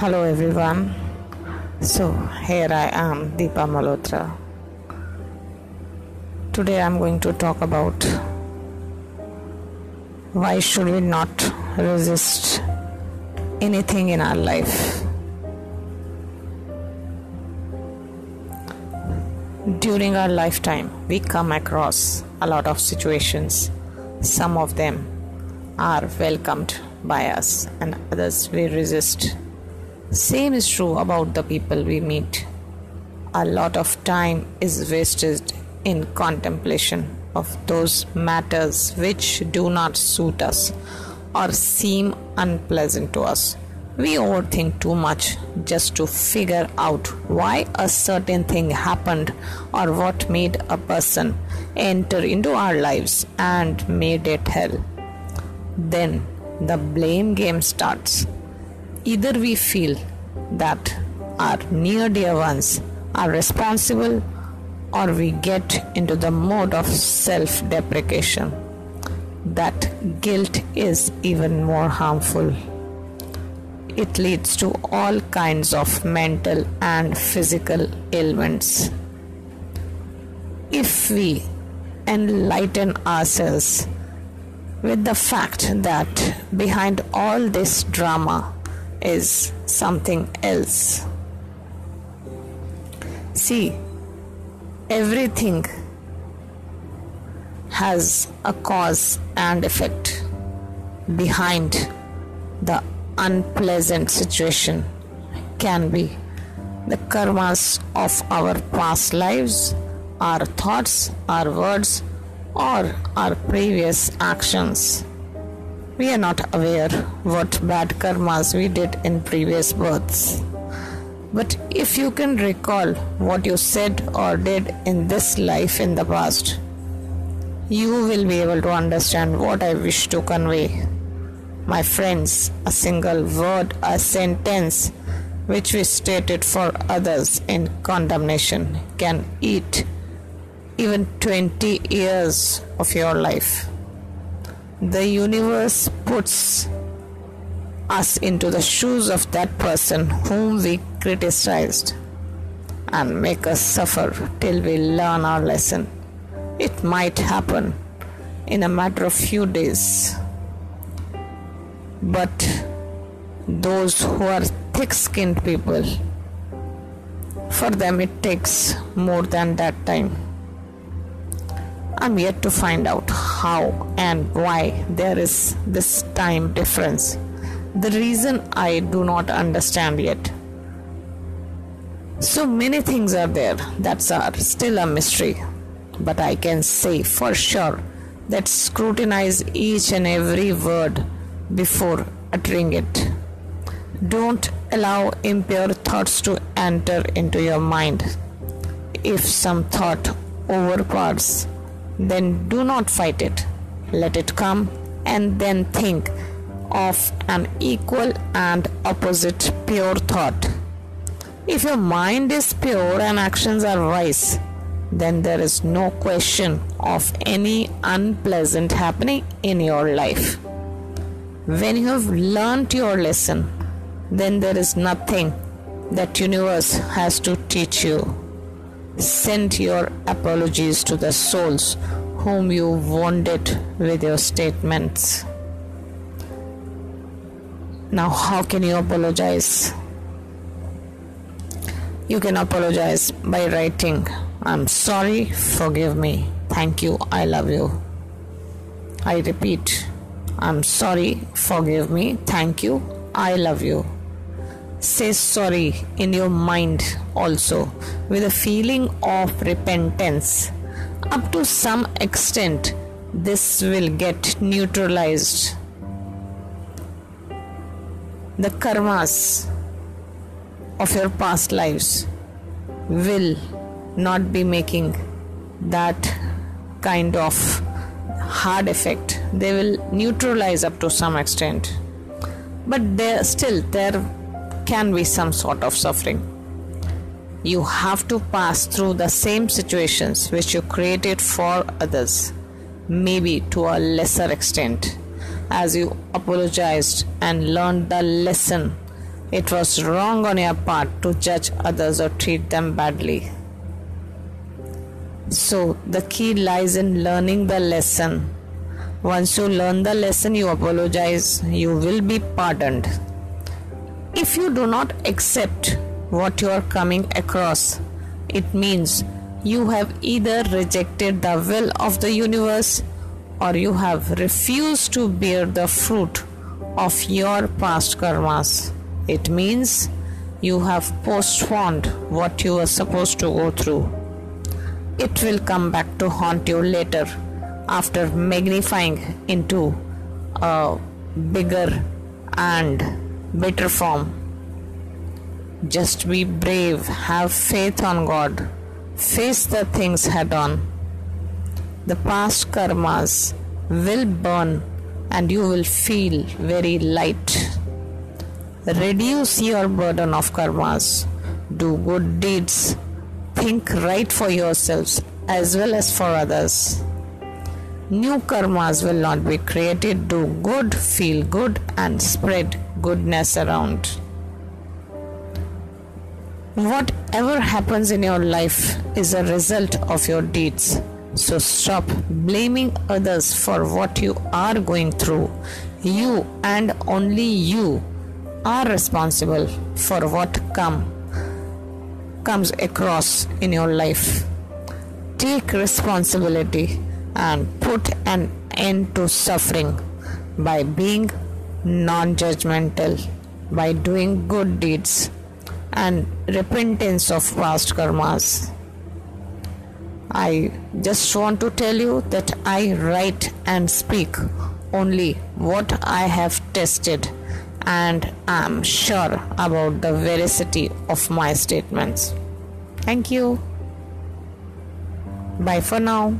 Hello everyone. So here I am, Deepa Malhotra. Today I'm going to talk about why should we not resist anything in our life. During our lifetime, we come across a lot of situations. Some of them are welcomed by us, and others we resist. Same is true about the people we meet. A lot of time is wasted in contemplation of those matters which do not suit us or seem unpleasant to us. We overthink too much just to figure out why a certain thing happened or what made a person enter into our lives and made it hell. Then the blame game starts. Either we feel that our near dear ones are responsible or we get into the mode of self deprecation. That guilt is even more harmful. It leads to all kinds of mental and physical ailments. If we enlighten ourselves with the fact that behind all this drama is something else. See, everything has a cause and effect behind the unpleasant situation can be the karmas of our past lives, our thoughts, our words, or our previous actions. We are not aware what bad karmas we did in previous births. But if you can recall what you said or did in this life in the past, you will be able to understand what I wish to convey. My friends, a single word, a sentence which we stated for others in condemnation can eat even 20 years of your life. The universe puts us into the shoes of that person whom we criticized and make us suffer till we learn our lesson. It might happen in a matter of few days. But those who are thick skinned people, for them it takes more than that time. I'm yet to find out how and why there is this time difference. The reason I do not understand yet. So many things are there that are still a mystery, but I can say for sure that scrutinize each and every word before uttering it. Don't allow impure thoughts to enter into your mind. If some thought overpowers, then do not fight it. Let it come and then think of an equal and opposite pure thought. If your mind is pure and actions are wise, then there is no question of any unpleasant happening in your life. When you have learnt your lesson, then there is nothing that universe has to teach you. Send your apologies to the souls whom you wounded with your statements. Now, how can you apologize? You can apologize by writing, I'm sorry, forgive me, thank you, I love you. I repeat, I'm sorry, forgive me, thank you, I love you. Say sorry in your mind also with a feeling of repentance. Up to some extent, this will get neutralized. The karmas of your past lives will not be making that kind of hard effect they will neutralize up to some extent but there still there can be some sort of suffering. You have to pass through the same situations which you created for others, maybe to a lesser extent, as you apologized and learned the lesson. It was wrong on your part to judge others or treat them badly. So, the key lies in learning the lesson. Once you learn the lesson, you apologize, you will be pardoned. If you do not accept what you are coming across, it means you have either rejected the will of the universe or you have refused to bear the fruit of your past karmas. It means you have postponed what you were supposed to go through. It will come back to haunt you later after magnifying into a bigger and better form. Just be brave, have faith on God, face the things head on. The past karmas will burn and you will feel very light. Reduce your burden of karmas, do good deeds, think right for yourselves as well as for others. New karmas will not be created. Do good, feel good, and spread goodness around. Whatever happens in your life is a result of your deeds. So stop blaming others for what you are going through. You and only you are responsible for what come comes across in your life. Take responsibility and put an end to suffering by being non-judgmental, by doing good deeds and repentance of past karmas. I just want to tell you that I write and speak only what I have tested and am sure about the veracity of my statements. Thank you. Bye for now.